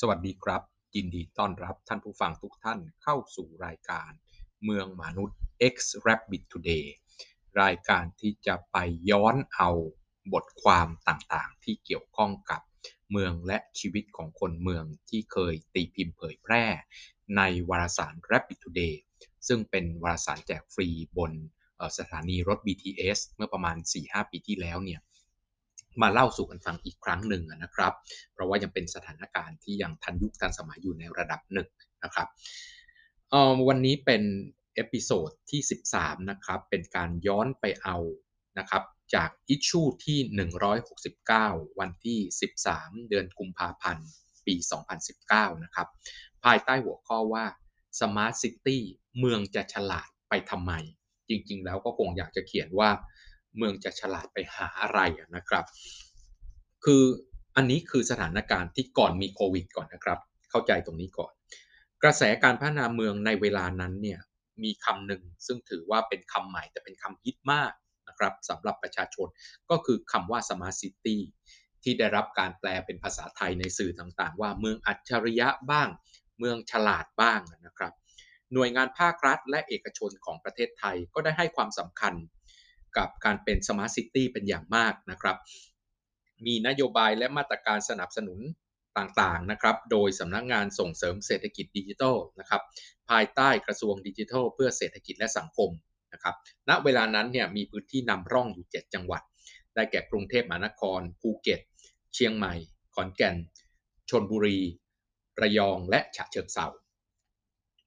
สวัสดีครับ ยินดีต้อนรับท่านผู้ฟังทุกท่านเข้าสู่รายการ เมืองมนุษย์ X Rabbit Today รายการที่จะไปย้อนเอาบทความต่างๆ ที่เกี่ยวข้องกับเมืองและชีวิตของคนเมืองที่เคยตีพิมพ์เผยแพร่ ในวารสาร Rabbit Today ซึ่งเป็นวารสารแจกฟรีบนสถานีรถ BTS เมื่อประมาณ 4-5 ปีที่แล้วเนี่ย มาเล่าสู่กันฟังอีกครั้งหนึ่งนะครับ เพราะว่ายังเป็นสถานการณ์ที่ยังทันยุคทันสมัยอยู่ในระดับหนึ่งนะครับวันนี้เป็น episode ที่ 13 นะครับ เป็นการย้อนไปเอานะครับจาก issue ที่ 169 วันที่ 13 เดือนกุมภาพันธ์ ปี 2019 นะครับ ภายใต้หัวข้อว่า Smart City เมืองจะฉลาดไปทำไม จริงๆ แล้วก็คงอยากจะเขียนว่า เมืองจะฉลาดไปหาอะไรนะครับ คืออันนี้คือสถานการณ์ที่ก่อนมีโควิดก่อนนะครับ เข้าใจตรงนี้ก่อน กระแสการพัฒนาเมืองในเวลานั้นเนี่ยมีคำหนึ่งซึ่งถือว่าเป็นคำใหม่แต่เป็นคำฮิตมากนะครับสำหรับประชาชนก็คือคำว่า smart city ที่ได้รับการแปลเป็นภาษาไทยในสื่อต่างๆ ว่าเมืองอัจฉริยะบ้าง เมืองฉลาดบ้างนะครับ หน่วยงานภาครัฐและเอกชนของประเทศไทยก็ได้ให้ความสำคัญ กับการเป็น smart city เป็นอย่างมากนะครับ มีนโยบายและมาตรการสนับสนุนต่างๆนะครับ โดยสำนักงานส่งเสริมเศรษฐกิจดิจิทัลนะครับ ภายใต้กระทรวงดิจิทัล เพื่อเศรษฐกิจและสังคมนะครับ ณ เวลานั้นเนี่ยมีพื้นที่นำร่องอยู่ 7 จังหวัด ได้แก่กรุงเทพมหานคร ภูเก็ต เชียงใหม่ ขอนแก่น ชนบุรี ระยอง และฉะเชิงเทรา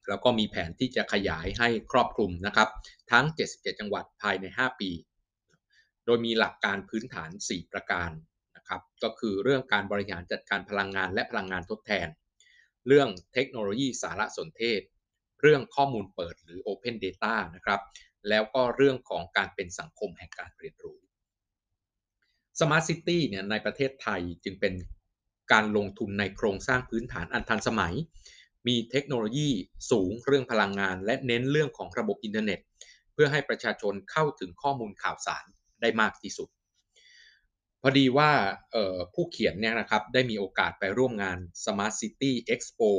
แล้วก็มีแผนที่จะขยายให้ครอบคลุมนะครับ ทั้ง 77 จังหวัดภายใน 5 ปี โดยมีหลักการพื้นฐาน 4 ประการนะครับ ก็คือเรื่องการบริหารจัดการพลังงานและพลังงานทดแทน เรื่องเทคโนโลยีสารสนเทศ เรื่องข้อมูลเปิดหรือ Open Data นะครับ แล้วก็เรื่องของการเป็นสังคมแห่งการเรียนรู้ Smart City เนี่ยในประเทศไทยจึงเป็นการลงทุนในโครงสร้างพื้นฐานอันทันสมัย มีเทคโนโลยีสูงเรื่องพลังงาน และเน้นเรื่องของระบบอินเทอร์เน็ต เพื่อให้ประชาชนเข้าถึงข้อมูลข่าวสารได้มากที่สุด พอดีว่าผู้เขียนเนี่ยนะครับได้มีโอกาสไปร่วมงาน Smart City Expo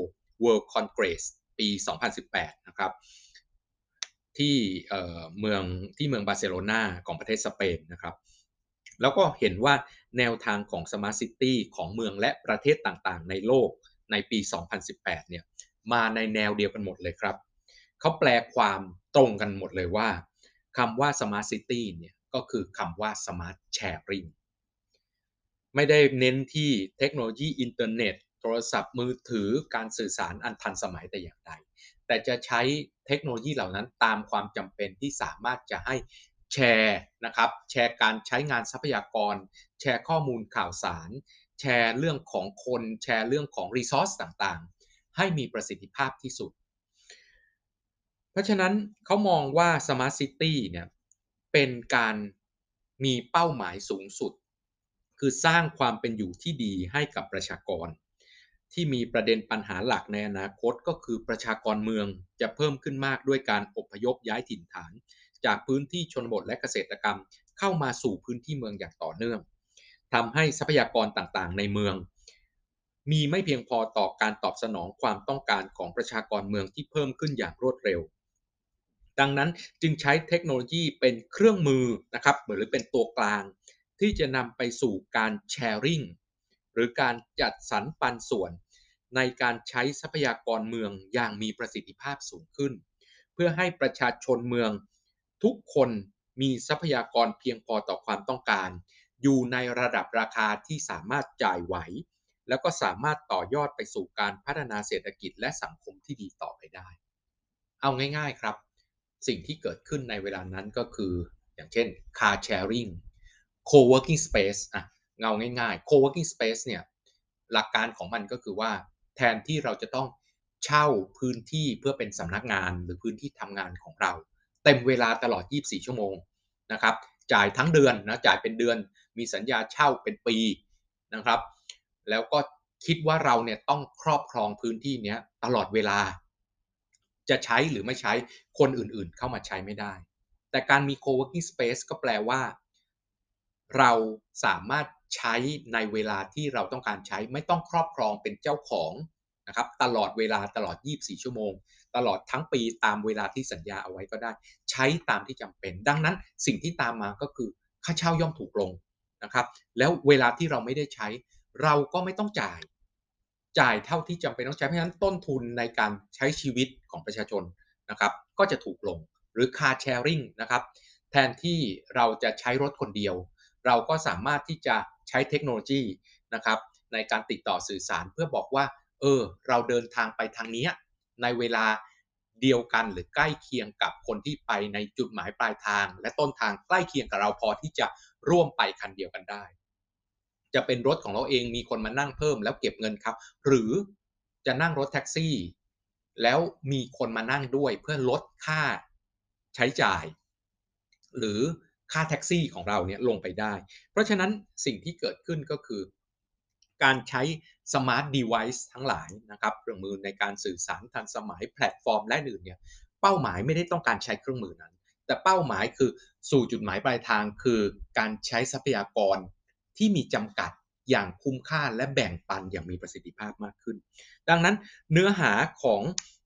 World Congress ปี 2018 นะครับที่เมืองที่เมืองบาร์เซโลนาของประเทศสเปนนะครับ แล้วก็เห็นว่าแนวทางของ Smart City ของเมืองและประเทศต่างๆ ในโลก ในปี 2018 เนี่ยมาในแนวเดียวกันหมดเลยครับ เขาแปลความตรงกันหมดเลยว่าคำว่า smart city เนี่ยก็คือคำว่า smart sharing ไม่ได้เน้นที่เทคโนโลยีอินเทอร์เน็ต โทรศัพท์มือถือการสื่อสารอันทันสมัยแต่อย่างใด แต่จะใช้เทคโนโลยีเหล่านั้นตามความจำเป็นที่สามารถจะให้แชร์นะครับ แชร์การใช้งานทรัพยากร แชร์ข้อมูลข่าวสาร แชร์เรื่องของคนแชร์เรื่องของรีซอสต่างๆ ให้มีประสิทธิภาพที่สุด เพราะฉะนั้นเขามองว่า Smart City เนี่ยเป็นการมีเป้าหมายสูงสุด คือสร้างความเป็นอยู่ที่ดีให้กับประชากร ที่มีประเด็นปัญหาหลักในอนาคตก็คือประชากรเมืองจะเพิ่มขึ้นมากด้วยการอพยพย้ายถิ่นฐาน จากพื้นที่ชนบทและเกษตรกรรมเข้ามาสู่พื้นที่เมืองอย่างต่อเนื่อง ทำให้ทรัพยากรต่างๆ ในเมือง มีไม่เพียงพอต่อการตอบสนองความต้องการของประชากรเมืองที่เพิ่มขึ้นอย่างรวดเร็ว ดังนั้นจึงใช้เทคโนโลยีเป็นเครื่องมือนะครับหรือเป็นตัวกลาง ที่จะนำไปสู่การแชร์ริงหรือการจัดสรรปันส่วน ในการใช้ทรัพยากรเมืองอย่างมีประสิทธิภาพสูงขึ้น เพื่อให้ประชาชนเมืองทุกคนมีทรัพยากรเพียงพอต่อความต้องการ อยู่ในระดับราคาที่สามารถจ่ายไหว แล้วก็สามารถต่อยอดไปสู่การพัฒนาเศรษฐกิจและสังคมที่ดีต่อไปได้ เอาง่ายๆครับ สิ่งที่เกิดขึ้นในเวลานั้นก็คือ อย่างเช่น car sharing co-working space อะเงาง่ายๆ co-working space เนี่ยหลักการของมันก็คือว่า แทนที่เราจะต้องเช่าพื้นที่เพื่อเป็นสำนักงานหรือพื้นที่ทำงานของเรา เต็มเวลาตลอด 24 ชั่วโมงนะครับจ่ายทั้งเดือนนะจ่ายเป็นเดือน มีสัญญาเช่าเป็นปีนะครับ แล้วก็คิดว่าเราเนี่ยต้องครอบครองพื้นที่นี้ตลอดเวลา จะใช้หรือไม่ใช้คนอื่นๆเข้ามาใช้ไม่ได้ แต่การมี co-working space ก็แปลว่า เราสามารถใช้ในเวลาที่เราต้องการใช้ไม่ต้องครอบครองเป็นเจ้าของนะครับตลอดเวลาตลอด 24 ชั่วโมง ตลอดทั้งปีตามเวลาที่สัญญาเอาไว้ก็ได้ ใช้ตามที่จำเป็น ดังนั้นสิ่งที่ตามมาก็คือค่าเช่าย่อมถูกลง นะครับ แล้วเวลาที่เราไม่ได้ใช้เราก็ไม่ต้องจ่าย จ่ายเท่าที่จำเป็นต้องใช้ เพราะฉะนั้นต้นทุนในการใช้ชีวิตของประชาชนนะครับ ก็จะถูกลงหรือ car sharing นะครับ แทนที่เราจะใช้รถคนเดียว เราก็สามารถที่จะใช้เทคโนโลยีนะครับ ในการติดต่อสื่อสารเพื่อบอกว่า เออ เราเดินทางไปทางนี้ในเวลาเดียวกันหรือใกล้เคียงกับคนที่ไปในจุดหมายปลายทาง และต้นทางใกล้เคียงกับเราพอที่จะ ร่วมไปคันเดียวกันได้ จะเป็นรถของเราเองมีคนมานั่งเพิ่มแล้วเก็บเงินครับ หรือจะนั่งรถแท็กซี่ แล้วมีคนมานั่งด้วยเพื่อลดค่าใช้จ่าย หรือค่าแท็กซี่ของเราเนี่ยลงไปได้ เพราะฉะนั้นสิ่งที่เกิดขึ้นก็คือ การใช้ smart device ทั้งหลายนะครับเครื่องมือในการสื่อสารทันสมัยแพลตฟอร์มและอื่นเนี่ยเป้าหมายไม่ได้ต้องการใช้เครื่องมือนั้น แต่เป้าหมายคือสู่จุดหมายปลายทางคือการใช้ทรัพยากรที่มีจำกัดอย่างคุ้มค่าและแบ่งปันอย่างมีประสิทธิภาพมากขึ้น ดังนั้นเนื้อหาของ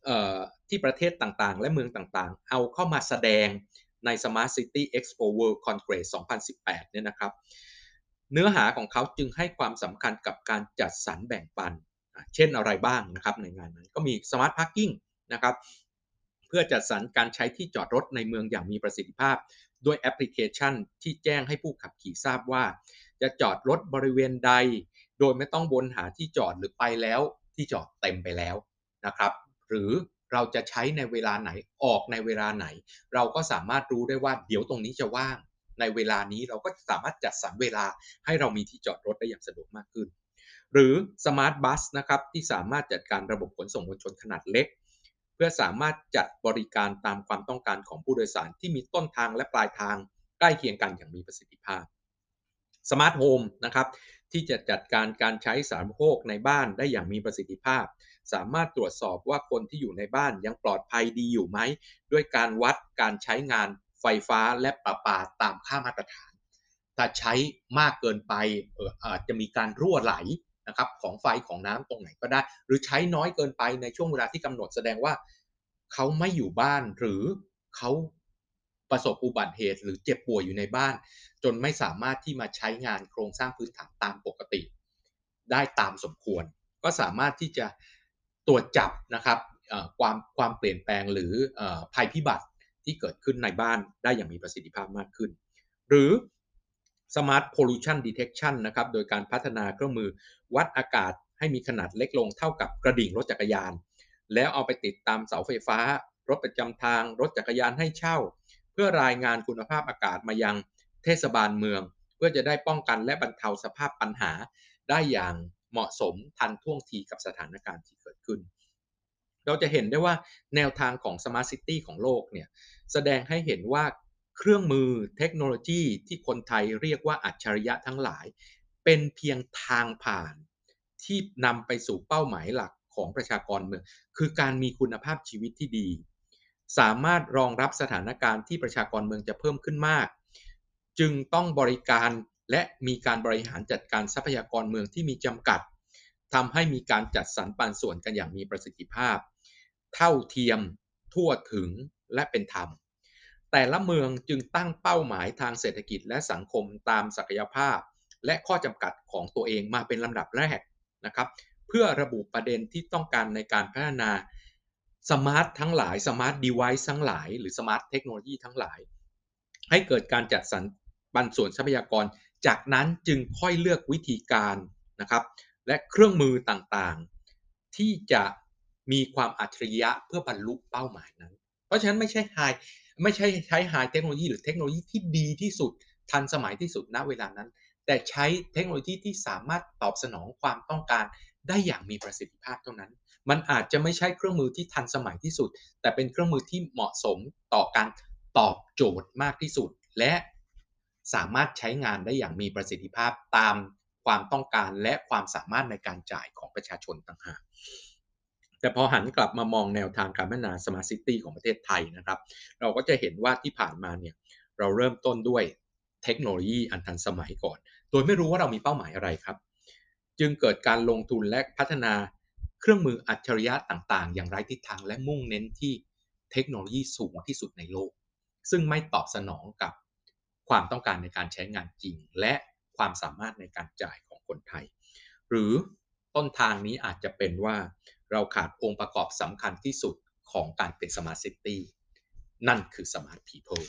ออที่ประเทศต่างๆ และเมืองต่างๆ เอาเข้ามาแสดงใน Smart City Expo World Congress 2018 เนี่ยนะครับ เนื้อหาของเขาจึงให้ความสำคัญกับการจัดสรรแบ่งปัน เช่นอะไรบ้างนะครับในงานนั้นก็มี Smart Parking นะครับ เพื่อจัดสรรการใช้ที่จอดรถในเมืองอย่างมีประสิทธิภาพ ด้วยแอปพลิเคชันที่แจ้งให้ผู้ขับขี่ทราบว่า จะจอดรถบริเวณใด โดยไม่ต้องวนหาที่จอดหรือไปแล้วที่จอดเต็มไปแล้วนะครับ หรือเราจะใช้ในเวลาไหนออกในเวลาไหน เราก็สามารถรู้ได้ว่าเดี๋ยวตรงนี้จะว่าง ในเวลานี้เราก็สามารถจัดสรรเวลาให้เรามีที่จอดรถได้อย่างสะดวกมากขึ้น หรือ smart bus นะครับที่สามารถจัดการระบบขนส่งมวลชนขนาดเล็ก เพื่อสามารถจัดบริการตามความต้องการของผู้โดยสารที่มีต้นทางและปลายทางใกล้เคียงกันอย่างมีประสิทธิภาพ smart home นะครับที่จะจัดการการใช้สาธารณูปโภคในบ้านได้อย่างมีประสิทธิภาพ สามารถตรวจสอบว่าคนที่อยู่ในบ้านยังปลอดภัยดีอยู่ไหม ด้วยการวัดการใช้งานไฟฟ้าและประปาตามค่ามาตรฐาน ถ้าใช้มากเกินไปอาจจะมีการรั่วไหล นะครับของไฟของน้ำตรงไหนก็ได้ หรือใช้น้อยเกินไปในช่วงเวลาที่กำหนดแสดงว่าเขาไม่อยู่บ้านหรือเขาประสบอุบัติเหตุ หรือเจ็บป่วยอยู่ในบ้าน จนไม่สามารถที่มาใช้งานโครงสร้างพื้นฐานตามปกติ ได้ตามสมควร ก็สามารถที่จะตรวจจับนะครับความความเปลี่ยนแปลงหรือภัยพิบัติที่เกิดขึ้นในบ้านได้อย่างมีประสิทธิภาพมากขึ้น หรือ Smart Pollution Detection นะครับโดยการพัฒนาเครื่องมือวัดอากาศให้มีขนาดเล็กลงเท่ากับกระดิ่งรถจักรยาน แล้วเอาไปติดตามเสาไฟฟ้า รถประจำทางรถจักรยานให้เช่า เพื่อรายงานคุณภาพอากาศมายังเทศบาลเมือง เพื่อจะได้ป้องกันและบรรเทาสภาพปัญหา ได้อย่างเหมาะสมทันท่วงทีกับสถานการณ์ที่เกิดขึ้น เราจะเห็นได้ว่าแนวทางของ Smart City ของโลกเนี่ยแสดงให้เห็นว่า เครื่องมือเทคโนโลยีที่คนไทยเรียกว่าอัจฉริยะทั้งหลาย เป็นเพียงทางผ่านที่นำไปสู่เป้าหมายหลักของประชากรเมือง คือการมีคุณภาพชีวิตที่ดี สามารถรองรับสถานการณ์ที่ประชากรเมืองจะเพิ่มขึ้นมาก จึงต้องบริการและมีการบริหารจัดการทรัพยากรเมืองที่มีจำกัดทำให้มีการจัดสรรปันส่วนกันอย่างมีประสิทธิภาพ เท่าเทียม ทั่วถึงและเป็นธรรม แต่ละเมืองจึงตั้งเป้าหมายทางเศรษฐกิจและสังคมตามศักยภาพ และข้อจำกัดของตัวเองมาเป็นลำดับแรกนะครับเพื่อระบุประเด็นที่ต้องการในการพัฒนา smart ทั้งหลาย smart device ทั้งหลาย หรือ smart technology ทั้งหลาย ให้เกิดการจัดสรรปันส่วนทรัพยากร จากนั้นจึงค่อยเลือกวิธีการนะครับ และเครื่องมือต่างๆ ที่จะมีความอัจฉริยะเพื่อบรรลุเป้าหมายนั้น เพราะฉะนั้นไม่ใช่ไฮ ไม่ใช่ใช้ไฮเทคโนโลยีหรือเทคโนโลยีที่ดีที่สุดทันสมัยที่สุดณเวลานั้น แต่ใช้เทคโนโลยีที่สามารถตอบสนองความต้องการได้อย่างมีประสิทธิภาพเท่านั้น มันอาจจะไม่ใช่เครื่องมือที่ทันสมัยที่สุด แต่เป็นเครื่องมือที่เหมาะสมต่อการตอบโจทย์มากที่สุด และสามารถใช้งานได้อย่างมีประสิทธิภาพตามความต้องการและความสามารถในการจ่ายของประชาชนต่างหาก แต่พอหันกลับมามองแนวทางการพัฒนา smart city ของประเทศไทยนะครับ เราก็จะเห็นว่าที่ผ่านมาเนี่ยเราเริ่มต้นด้วยเทคโนโลยีอันทันสมัยก่อน โดยไม่รู้ว่าเรามีเป้าหมายอะไรครับ จึงเกิดการลงทุนและพัฒนาเครื่องมืออัจฉริยะต่างๆ อย่างไร้ทิศทางและมุ่งเน้นที่เทคโนโลยีสูงที่สุดในโลก ซึ่งไม่ตอบสนองกับความต้องการในการใช้งานจริง และความสามารถในการจ่ายของคนไทย หรือต้นทางนี้อาจจะเป็นว่า เราขาดองค์ประกอบสำคัญที่สุดของการเป็น smart city นั่นคือ smart people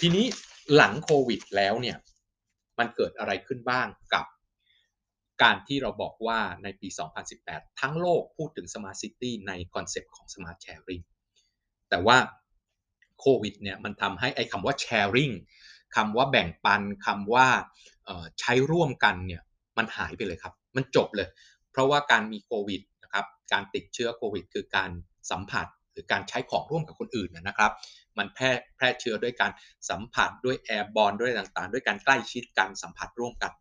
ทีนี้หลังโควิดแล้วเนี่ยมันเกิดอะไรขึ้นบ้างกับการที่เราบอกว่าในปี 2018 ทั้งโลกพูดถึง Smart City ในคอนเซปต์ของ Smart Sharing แต่ว่าโควิดเนี่ยมันทำให้ไอ้คำว่า Sharing คำว่าแบ่งปันคำว่าใช้ร่วมกันเนี่ยมันหายไปเลยครับ มันจบเลย เพราะว่าการมีโควิด การติดเชื้อโควิด คือการสัมผัสหรือการใช้ของร่วมกับคนอื่นนะครับ มันแพร่แพร่เชื้อด้วยการสัมผัสด้วยแอร์บอลด้วยต่างๆ ด้วยการใกล้ชิดกันสัมผัสร่วมกัน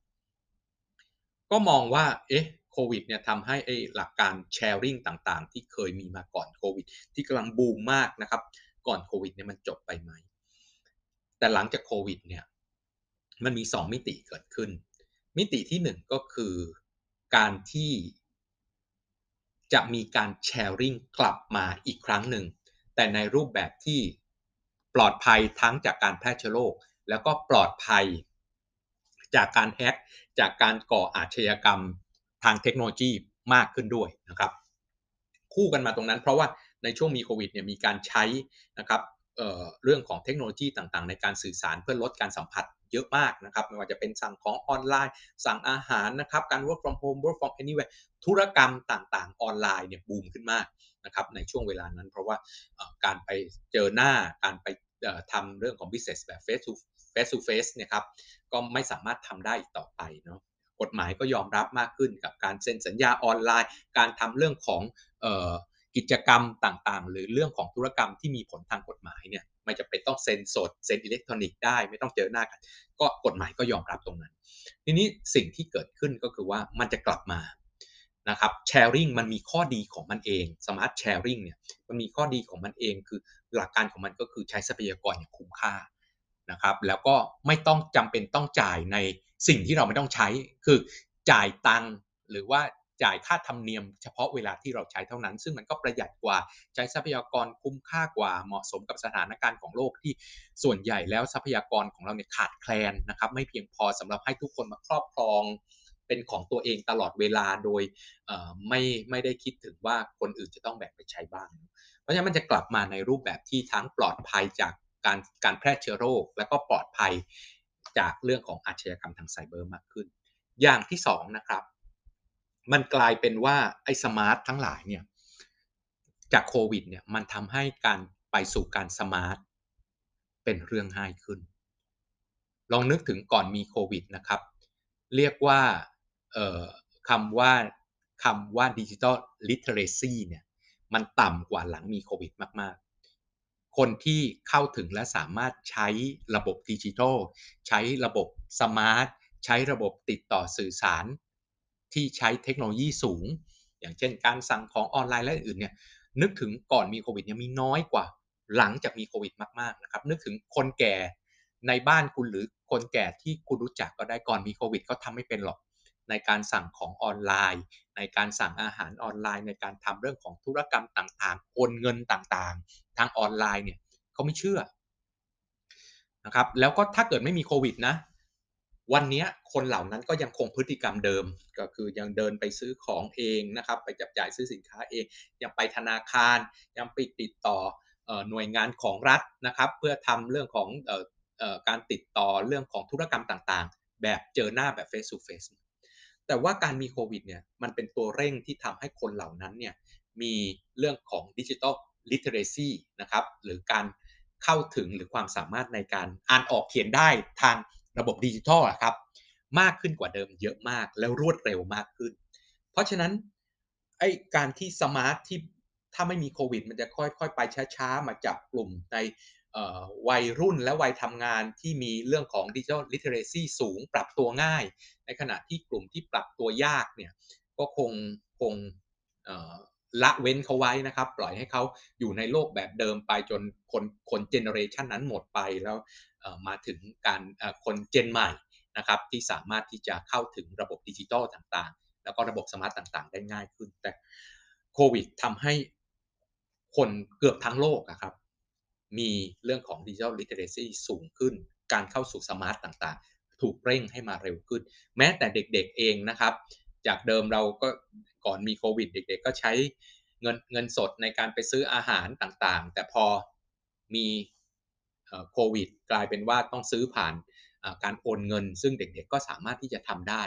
ก็มองว่าเอ๊ะโควิดเนี่ยทำให้ไอ้หลักการแชร์ริ่งต่างๆ ที่เคยมีมาก่อนโควิด ที่กำลังบูมมากนะครับ ก่อนโควิดเนี่ยมันจบไปไหม แต่หลังจากโควิดเนี่ยมันมี 2 มิติเกิดขึ้น มิติที่ 1 ก็คือการที่ จะมีการแชร์ริงกลับมาอีกครั้งหนึ่ง แต่ในรูปแบบที่ปลอดภัยทั้งจากการแพร่เชื้อโรคแล้วก็ปลอดภัย จากการแฮ็กจากการก่ออาชญากรรมทางเทคโนโลยีมากขึ้นด้วยนะครับ คู่กันมาตรงนั้นเพราะว่าในช่วงมีโควิดเนี่ยมีการใช้นะครับเเรื่องของเทคโนโลยีต่างๆ ในการสื่อสารเพื่อลดการสัมผัส เยอะมากนะครับไม่ว่าจะเป็นสั่งของออนไลน์ สั่งอาหารนะครับการ work from home work from anywhere ธุรกรรมต่างๆ ออนไลน์เนี่ยบูมขึ้นมากนะครับในช่วงเวลานั้น เพราะว่าการไปเจอหน้าการไปทำเรื่องของ business แบบ face to face to face เนี่ยครับก็ไม่สามารถทำได้อีกต่อไปเนาะกฎหมายก็ยอมรับมากขึ้นกับการเซ็นสัญญาออนไลน์ การทำเรื่องของกิจกรรมต่างๆ หรือเรื่องของธุรกรรมที่มีผลทางกฎหมายเนี่ย ไม่จะเป็นต้องเซ็นสดเซ็นอิเล็กทรอนิกส์ได้ไม่ต้องเจอหน้ากัน ก็กฎหมายก็ยอมรับตรงนั้น ทีนี้สิ่งที่เกิดขึ้นก็คือว่ามันจะกลับมานะครับ sharing มันมีข้อดีของมันเอง smart sharing เนี่ยมันมีข้อดีของมันเองคือหลักการของมันก็คือใช้ทรัพยากรอย่างคุ้มค่านะครับแล้วก็ไม่ต้องจำเป็นต้องจ่ายในสิ่งที่เราไม่ต้องใช้ คือจ่ายตังหรือว่า จ่ายค่าธรรมเนียมเฉพาะเวลาที่เราใช้เท่านั้น ซึ่งมันก็ประหยัดกว่าใช้ทรัพยากรคุ้มค่ากว่าเหมาะสมกับสถานการณ์ของโลกที่ส่วนใหญ่แล้วทรัพยากรของเราเนี่ยขาดแคลนนะครับไม่เพียงพอสำหรับให้ทุกคนมาครอบครองเป็นของตัวเองตลอดเวลาโดยไม่ไม่ได้คิดถึงว่าคนอื่นจะต้องแบ่งไปใช้บ้าง เพราะฉะนั้นมันจะกลับมาในรูปแบบที่ทั้งปลอดภัยจากการการแพร่เชื้อโรค และก็ปลอดภัยจากเรื่องของอาชญากรรมทางไซเบอร์มากขึ้น อย่างที่สองนะครับ มันกลายเป็นว่าไอ้สมาร์ททั้งหลายเนี่ยจากโควิดเนี่ยมันทำให้การไปสู่การ smart เป็นเรื่องง่ายขึ้น ลองนึกถึงก่อนมีโควิดนะครับ เรียกว่าคำว่าคำว่า digital literacy เนี่ยมันต่ำกว่าหลังมีโควิดมาก ๆ คนที่เข้าถึงและสามารถใช้ระบบดิจิทัล ใช้ระบบ smart ใช้ระบบติดต่อสื่อสาร ที่ใช้เทคโนโลยีสูง อย่างเช่นการสั่งของออนไลน์และอื่นเนี่ยนึกถึงก่อนมีโควิดยังมีน้อยกว่าหลังจากมีโควิดมากๆนะครับนึกถึงคนแก่ในบ้านคุณหรือคนแก่ที่คุณรู้จักก็ได้ก่อนมีโควิดเขาทำไม่เป็นหรอก ในการสั่งของออนไลน์ ในการสั่งอาหารออนไลน์ ในการทำเรื่องของธุรกรรมต่างๆโอนเงินต่างๆ ทางออนไลน์เนี่ยเขาไม่เชื่อนะครับแล้วก็ถ้าเกิดไม่มีโควิดนะ วันนี้คนเหล่านั้นก็ยังคงพฤติกรรมเดิม ก็คือยังเดินไปซื้อของเองนะครับ ไปจับจ่ายซื้อสินค้าเอง ยังไปธนาคาร ยังไปติดต่อหน่วยงานของรัฐนะครับ เพื่อทำเรื่องของการติดต่อเรื่องของธุรกรรมต่างๆ แบบเจอหน้าแบบ face to face แต่ว่าการมีโควิดเนี่ยมันเป็นตัวเร่งที่ทำให้คนเหล่านั้นเนี่ยมีเรื่องของดิจิทัล literacy นะครับหรือการเข้าถึงหรือความสามารถในการอ่านออกเขียนได้ทาง ระบบดิจิทัลครับ มากขึ้นกว่าเดิมเยอะมากแล้วรวดเร็วมากขึ้น เพราะฉะนั้นไอการที่สมาร์ทที่ถ้าไม่มีโควิด มันจะค่อยๆ ไปช้าๆ มาจับกลุ่มในวัยรุ่นและวัยทำงานที่มีเรื่องของดิจิทัลลิเทเรซีสูงปรับตัวง่าย ในขณะที่กลุ่มที่ปรับตัวยากเนี่ยก็คงคง ละเว้นเขาไว้นะครับ ปล่อยให้เขาอยู่ในโลกแบบเดิมไปจนคนคนเจเนอเรชันนั้นหมดไปแล้วมาถึงการคนเจนใหม่นะครับที่สามารถที่จะเข้าถึงระบบดิจิทัลต่างๆ แล้วก็ระบบ smart ต่างๆ ได้ง่ายขึ้น แต่โควิดทำให้คนเกือบทั้งโลกครับ มีเรื่องของ digital literacy สูงขึ้น การเข้าสู่ smart ต่างๆ ถูกเร่งให้มาเร็วขึ้น แม้แต่เด็กๆเองนะครับ จากเดิมเราก็ ก่อนมีโควิด เด็ก ๆ ก็ใช้เงินเงินสดในการไปซื้ออาหารต่างๆ แต่พอมีโควิด กลายเป็นว่าต้องซื้อผ่านการโอนเงิน ซึ่งเด็กๆ ก็สามารถที่จะทำได้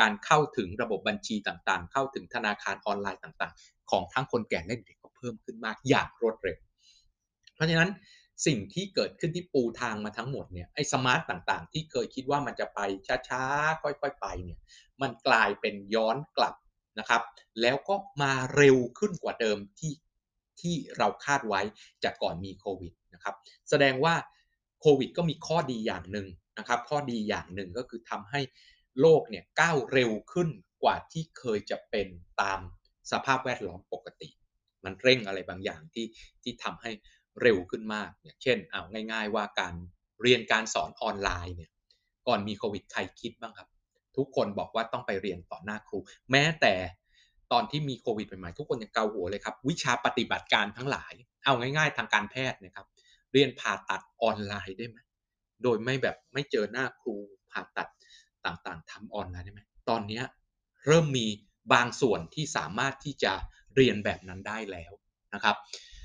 การเข้าถึงระบบบัญชีต่างๆ เข้าถึงธนาคารออนไลน์ต่างๆ ของทั้งคนแก่และเด็กก็เพิ่มขึ้นมากอย่างรวดเร็ว เพราะฉะนั้นสิ่งที่เกิดขึ้นที่ปูทางมาทั้งหมดเนี่ยไอ้สมาร์ตต่างๆ ที่เคยคิดว่ามันจะไปช้าๆ ค่อยๆ ไปเนี่ยมันกลายเป็นย้อนกลับ นะครับ แล้วก็มาเร็วขึ้นกว่าเดิมที่ที่เราคาดไว้จากก่อนมีโควิดนะครับแสดงว่าโควิดก็มีข้อดีอย่างหนึ่งนะครับ ข้อดีอย่างหนึ่งก็คือทำให้โลกเนี่ยก้าวเร็วขึ้นกว่าที่เคยจะเป็นตามสภาพแวดล้อมปกติ มันเร่งอะไรบางอย่างที่ที่ทำให้เร็วขึ้นมากอย่างเช่นเอาง่าย ๆ ว่าการเรียนการสอนออนไลน์เนี่ยก่อนมีโควิดใครคิดบ้างครับ ทุกคนบอกว่าต้องไปเรียนต่อหน้าครู แม้แต่ตอนที่มีโควิดใหม่ๆทุกคนยังเกาหัวเลยครับ วิชาปฏิบัติการทั้งหลาย เอาง่าย ๆ ทางการแพทย์นะครับ เรียนผ่าตัดออนไลน์ได้ไหมโดยไม่แบบไม่เจอหน้าครูผ่าตัดต่างๆทำออนไลน์ได้ไหมตอนนี้เริ่มมีบางส่วนที่สามารถที่จะเรียนแบบนั้นได้แล้วนะครับ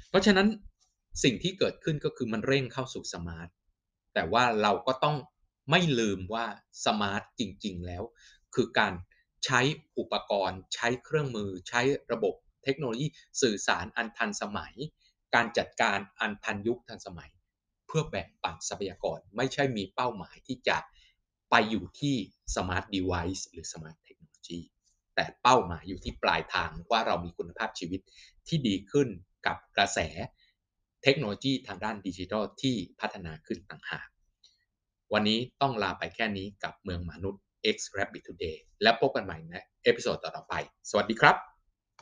เพราะฉะนั้นสิ่งที่เกิดขึ้นก็คือมันเร่งเข้าสู่ smart แต่ว่าเราก็ต้อง ไม่ลืมว่า smart จริง ๆ แล้ว คือการใช้อุปกรณ์ ใช้เครื่องมือ ใช้ระบบเทคโนโลยีสื่อสารอันทันสมัย การจัดการอันทันยุคทันสมัย เพื่อแบ่งปันทรัพยากรไม่ใช่มีเป้าหมายที่จะไปอยู่ที่ smart device หรือ smart technologyแต่เป้าหมายอยู่ที่ปลายทางว่าเรามีคุณภาพชีวิตที่ดีขึ้นกับกระแสเทคโนโลยีทางด้านดิจิทัลที่พัฒนาขึ้นต่างหาก วันนี้ต้องลาไปแค่นี้กับเมืองมนุษย์ X Rabbit Today และพบกันใหม่ใน episode ต่อๆไป สวัสดีครับ